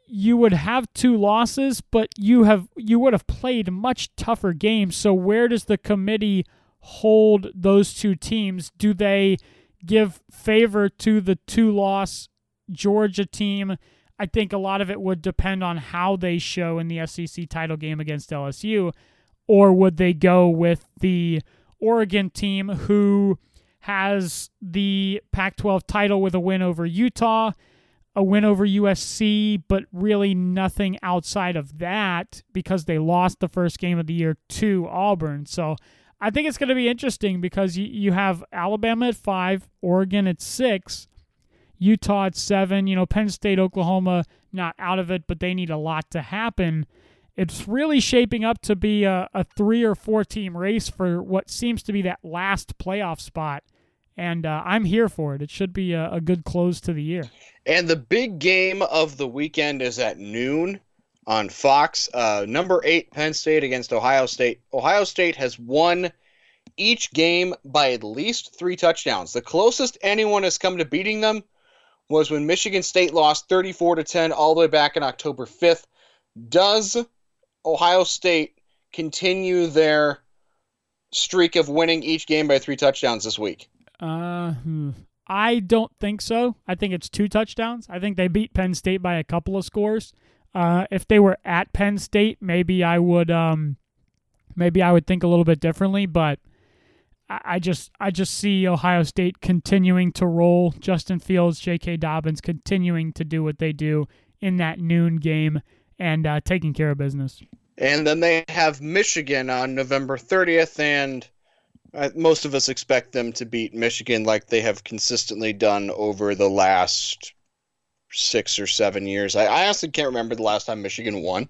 you would have two losses, but you have you would have played much tougher games. So where does the committee hold those two teams? Do they give favor to the two loss Georgia team? I think a lot of it would depend on how they show in the SEC title game against LSU, or would they go with the Oregon team who has the Pac 12 title with a win over Utah, a win over USC, but really nothing outside of that because they lost the first game of the year to Auburn. So I think it's going to be interesting because you, you have Alabama at five, Oregon at six, Utah at seven. You know, Penn State, Oklahoma not out of it, but they need a lot to happen. It's really shaping up to be a, a three or four team race for what seems to be that last playoff spot. And uh, I'm here for it. It should be a, a good close to the year. And the big game of the weekend is at noon on Fox. Uh, number eight, Penn State against Ohio State. Ohio State has won each game by at least three touchdowns. The closest anyone has come to beating them was when Michigan State lost 34 to 10 all the way back in October 5th. Does Ohio State continue their streak of winning each game by three touchdowns this week? Uh, hmm. I don't think so. I think it's two touchdowns. I think they beat Penn State by a couple of scores. Uh, if they were at Penn State, maybe I would um, maybe I would think a little bit differently. But I just I just see Ohio State continuing to roll. Justin Fields, J.K. Dobbins continuing to do what they do in that noon game and uh, taking care of business. And then they have Michigan on November 30th, and uh, most of us expect them to beat Michigan like they have consistently done over the last six or seven years. I, I honestly can't remember the last time Michigan won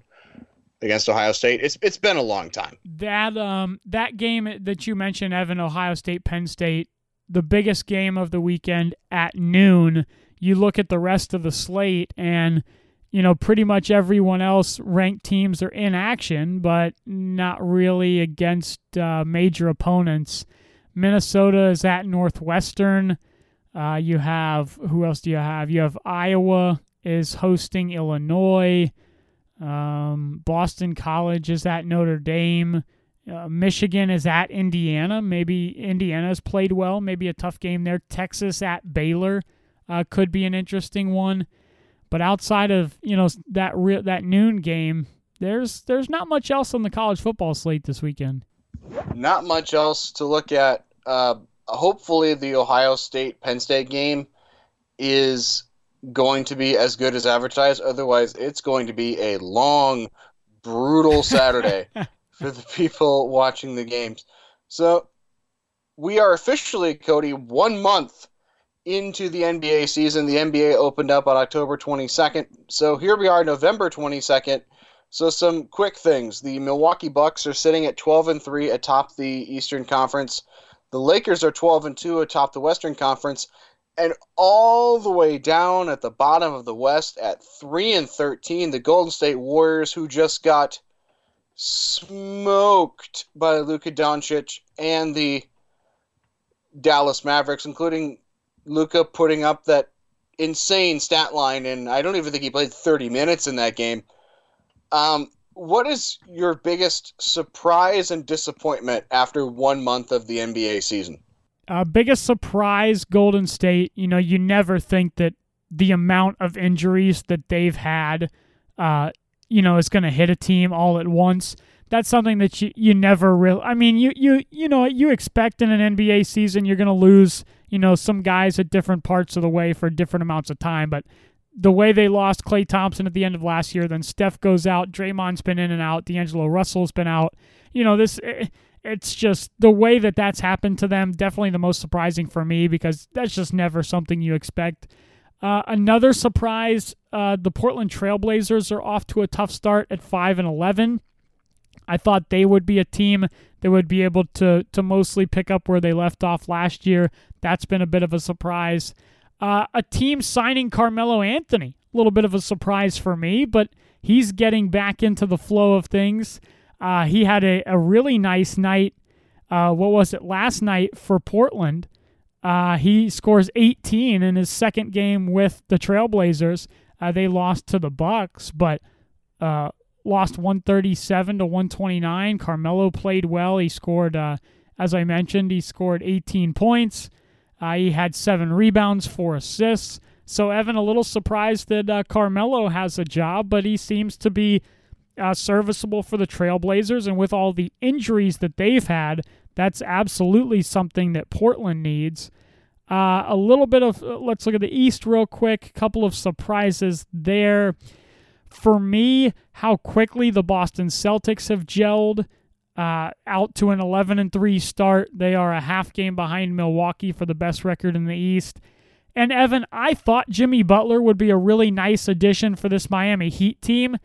against Ohio State. It's it's been a long time. That um that game that you mentioned, Evan, Ohio State, Penn State, the biggest game of the weekend at noon. You look at the rest of the slate and you know, pretty much everyone else ranked teams are in action, but not really against uh, major opponents. Minnesota is at Northwestern. Uh, you have who else do you have? You have Iowa is hosting Illinois. Um, Boston College is at Notre Dame. Uh, Michigan is at Indiana. Maybe Indiana's played well. Maybe a tough game there. Texas at Baylor uh, could be an interesting one. But outside of you know that re- that noon game, there's there's not much else on the college football slate this weekend. Not much else to look at. Uh, hopefully, the Ohio State Penn State game is going to be as good as advertised. Otherwise, it's going to be a long, brutal Saturday [LAUGHS] for the people watching the games. So, we are officially, Cody, one month into the NBA season. The NBA opened up on October 22nd. So, here we are, November 22nd. So, some quick things. The Milwaukee Bucks are sitting at 12 and 3 atop the Eastern Conference. The Lakers are 12 and 2 atop the Western Conference and all the way down at the bottom of the West at 3 and 13, the Golden State Warriors, who just got smoked by Luka Doncic and the Dallas Mavericks, including Luka putting up that insane stat line, and I don't even think he played 30 minutes in that game. Um, what is your biggest surprise and disappointment after one month of the NBA season? Uh, biggest surprise, Golden State. You know, you never think that the amount of injuries that they've had, uh, you know, is going to hit a team all at once. That's something that you, you never really. I mean, you you you know you expect in an NBA season you're going to lose you know some guys at different parts of the way for different amounts of time, but the way they lost Klay Thompson at the end of last year, then Steph goes out, Draymond's been in and out, D'Angelo Russell's been out. You know, this eh, it's just the way that that's happened to them. Definitely the most surprising for me because that's just never something you expect. Uh, another surprise: uh, the Portland Trailblazers are off to a tough start at five and eleven. I thought they would be a team that would be able to to mostly pick up where they left off last year. That's been a bit of a surprise. Uh, a team signing Carmelo Anthony, a little bit of a surprise for me, but he's getting back into the flow of things. Uh, he had a, a really nice night. Uh, what was it last night for Portland? Uh, he scores 18 in his second game with the Trailblazers. Uh, they lost to the Bucks, but uh, lost 137 to 129. Carmelo played well. He scored, uh, as I mentioned, he scored 18 points. He had seven rebounds, four assists. So Evan, a little surprised that Carmelo has a job, but he seems to be uh, serviceable for the Trailblazers. And with all the injuries that they've had, that's absolutely something that Portland needs. Uh, a little bit of uh, let's look at the East real quick. A couple of surprises there. For me, how quickly the Boston Celtics have gelled uh, out to an 11 and 3 start. They are a half game behind Milwaukee for the best record in the East. And Evan, I thought Jimmy Butler would be a really nice addition for this Miami Heat team.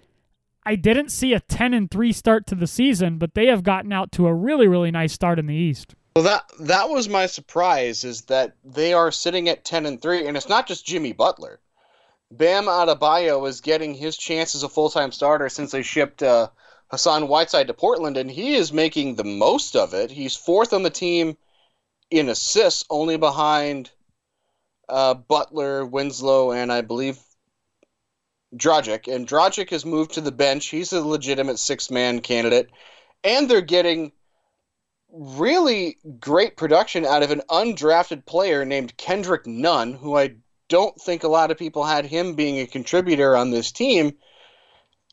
I didn't see a 10 and 3 start to the season, but they have gotten out to a really really nice start in the East. Well, that that was my surprise is that they are sitting at 10 and 3 and it's not just Jimmy Butler. Bam Adebayo is getting his chance as a full-time starter since they shipped uh, Hassan Whiteside to Portland and he is making the most of it. He's fourth on the team in assists, only behind uh, Butler, Winslow, and I believe Dragic, and Dragic has moved to the bench. He's a legitimate six man candidate. And they're getting really great production out of an undrafted player named Kendrick Nunn, who I don't think a lot of people had him being a contributor on this team.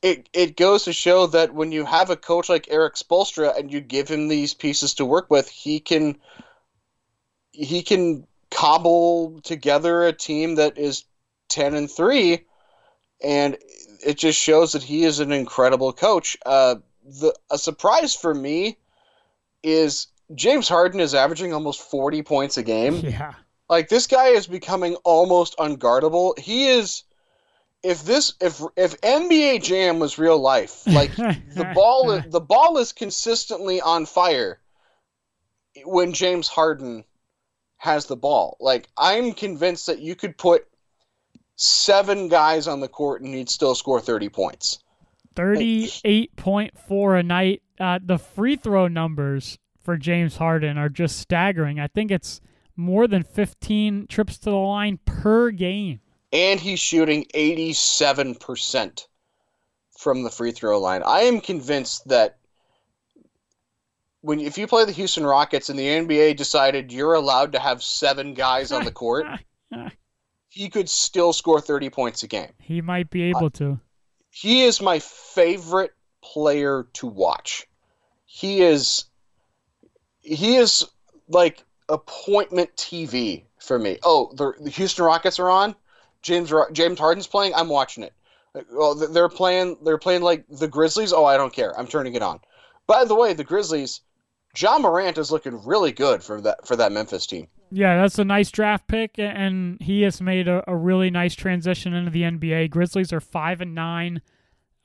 It, it goes to show that when you have a coach like Erik Spoelstra and you give him these pieces to work with, he can he can cobble together a team that is 10 and 3 and it just shows that he is an incredible coach. Uh, the a surprise for me is James Harden is averaging almost 40 points a game. [LAUGHS] Yeah. Like this guy is becoming almost unguardable. He is if this if if NBA Jam was real life, like [LAUGHS] the ball the ball is consistently on fire when James Harden has the ball. Like I'm convinced that you could put seven guys on the court and he'd still score 30 points. 38.4 a night. Uh, the free throw numbers for James Harden are just staggering. I think it's more than 15 trips to the line per game. And he's shooting 87% from the free throw line. I am convinced that when if you play the Houston Rockets and the NBA decided you're allowed to have seven guys on the court, [LAUGHS] he could still score 30 points a game. He might be able to. He is my favorite player to watch. He is he is like appointment TV for me. Oh, the, the Houston Rockets are on. James James Harden's playing. I'm watching it. Well, they're playing. They're playing like the Grizzlies. Oh, I don't care. I'm turning it on. By the way, the Grizzlies. Ja Morant is looking really good for that for that Memphis team. Yeah, that's a nice draft pick, and he has made a, a really nice transition into the NBA. Grizzlies are five and nine.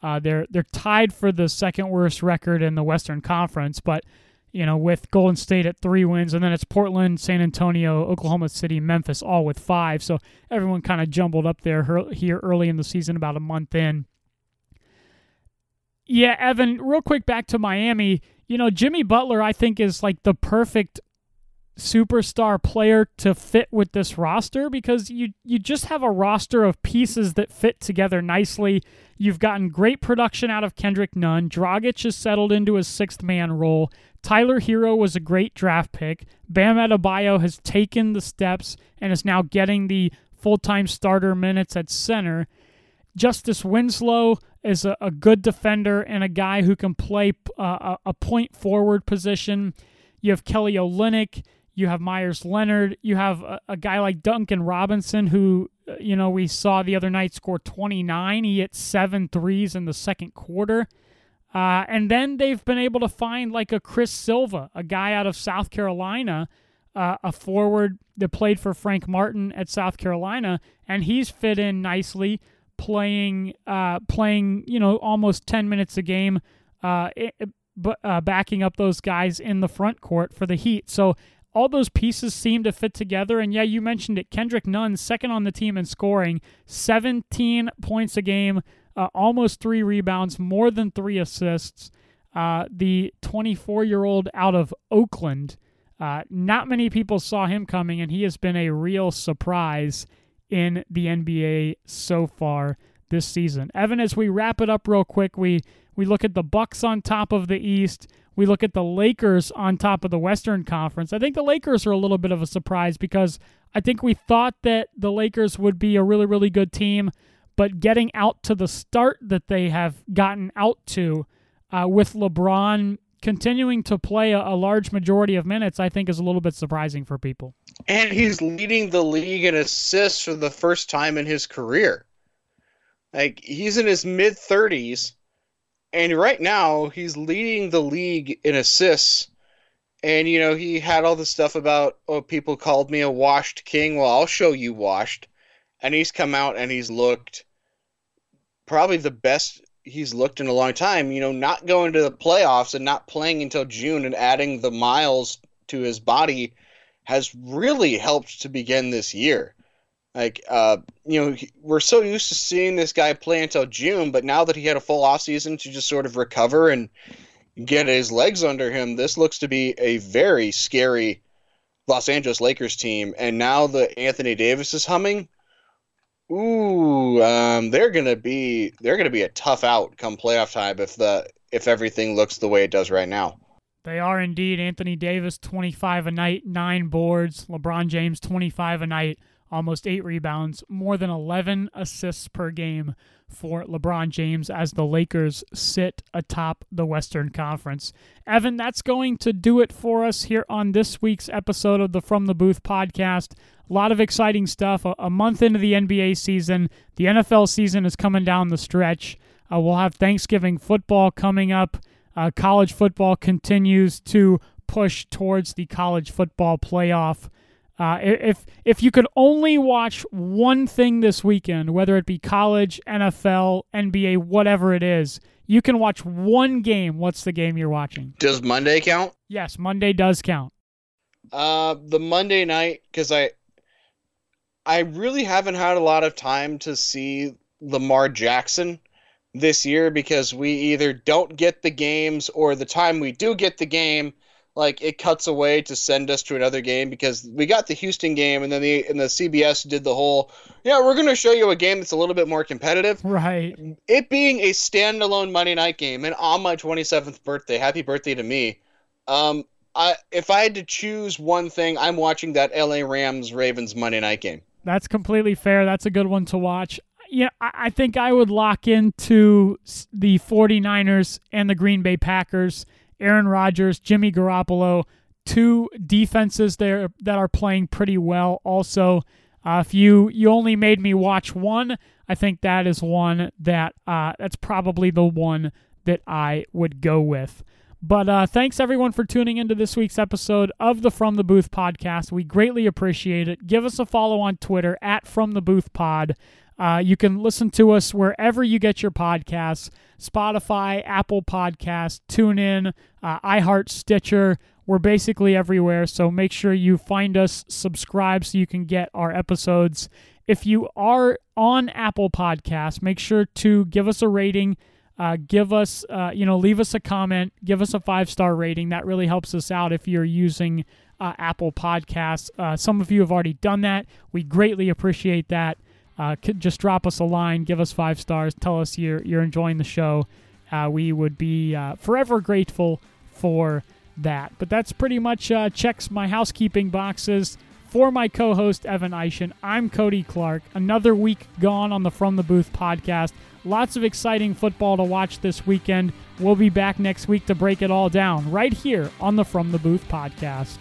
Uh, they're they're tied for the second worst record in the Western Conference, but you know with Golden State at three wins, and then it's Portland, San Antonio, Oklahoma City, Memphis, all with five. So everyone kind of jumbled up there here early in the season, about a month in. Yeah, Evan, real quick back to Miami. You know, Jimmy Butler, I think, is like the perfect superstar player to fit with this roster because you you just have a roster of pieces that fit together nicely. You've gotten great production out of Kendrick Nunn. Dragic has settled into his sixth man role. Tyler Herro was a great draft pick. Bam Adebayo has taken the steps and is now getting the full time starter minutes at center. Justice Winslow is a, a, good defender and a guy who can play uh, a point forward position. You have Kelly Olynyk. You have Meyers Leonard. You have a, a guy like Duncan Robinson, who, uh, you know, we saw the other night score 29. He hit seven threes in the second quarter. Uh, and then they've been able to find like a Chris Silva, a guy out of South Carolina, uh, a forward that played for Frank Martin at South Carolina, and he's fit in nicely, playing uh, playing you know almost 10 minutes a game, uh, it, uh, backing up those guys in the front court for the Heat. So all those pieces seem to fit together. And yeah, you mentioned it. Kendrick Nunn, second on the team in scoring, 17 points a game, uh, almost three rebounds, more than three assists. Uh, the 24 year old out of Oakland, uh, not many people saw him coming, and he has been a real surprise in the NBA so far this season. Evan, as we wrap it up real quick, we we look at the Bucks on top of the East. We look at the Lakers on top of the Western Conference. I think the Lakers are a little bit of a surprise because I think we thought that the Lakers would be a really, really good team, but getting out to the start that they have gotten out to uh, with LeBron continuing to play a, a, large majority of minutes, I think is a little bit surprising for people. And he's leading the league in assists for the first time in his career. Like he's in his mid 30s and right now he's leading the league in assists. And you know, he had all the stuff about oh people called me a washed king. Well, I'll show you washed. And he's come out and he's looked probably the best he's looked in a long time. You know, not going to the playoffs and not playing until June and adding the miles to his body has really helped to begin this year. Like, uh, you know, we're so used to seeing this guy play until June, but now that he had a full offseason to just sort of recover and get his legs under him, this looks to be a very scary Los Angeles Lakers team. And now that Anthony Davis is humming, ooh, um, they're gonna be they're gonna be a tough out come playoff time if the if everything looks the way it does right now. They are indeed Anthony Davis, 25 a night, nine boards. LeBron James, 25 a night, almost eight rebounds, more than 11 assists per game for LeBron James as the Lakers sit atop the Western Conference. Evan, that's going to do it for us here on this week's episode of the From the Booth podcast. A lot of exciting stuff. A, month into the NBA season, the NFL season is coming down the stretch. Uh, we'll have Thanksgiving football coming up. Uh, college football continues to push towards the college football playoff. Uh, if if you could only watch one thing this weekend, whether it be college, NFL, NBA, whatever it is, you can watch one game. What's the game you're watching? Does Monday count? Yes, Monday does count. Uh, the Monday night because I I really haven't had a lot of time to see Lamar Jackson this year because we either don't get the games or the time we do get the game like it cuts away to send us to another game because we got the Houston game and then the and the CBS did the whole yeah we're going to show you a game that's a little bit more competitive. Right. It being a standalone Monday night game and on my 27th birthday happy birthday to me. Um I if I had to choose one thing I'm watching that LA Rams Ravens Monday night game. That's completely fair. That's a good one to watch. Yeah, I think I would lock into the 49ers and the Green Bay Packers. Aaron Rodgers, Jimmy Garoppolo, two defenses there that are playing pretty well. Also, uh, if you you only made me watch one, I think that is one that uh, that's probably the one that I would go with. But uh, thanks everyone for tuning into this week's episode of the From the Booth podcast. We greatly appreciate it. Give us a follow on Twitter at From the Booth Pod. Uh, you can listen to us wherever you get your podcasts Spotify, Apple Podcast, TuneIn, uh, iHeart, Stitcher. We're basically everywhere. So make sure you find us, subscribe so you can get our episodes. If you are on Apple Podcasts, make sure to give us a rating. Uh, give us, uh, you know, leave us a comment, give us a five star rating. That really helps us out if you're using uh, Apple Podcasts. Uh, some of you have already done that. We greatly appreciate that uh, just drop us a line, give us five stars, tell us you're you're enjoying the show. Uh, we would be uh, forever grateful for that. But that's pretty much uh, checks my housekeeping boxes for my co-host Evan Eichen. I'm Cody Clark. Another week gone on the From the Booth podcast. Lots of exciting football to watch this weekend. We'll be back next week to break it all down right here on the From the Booth podcast.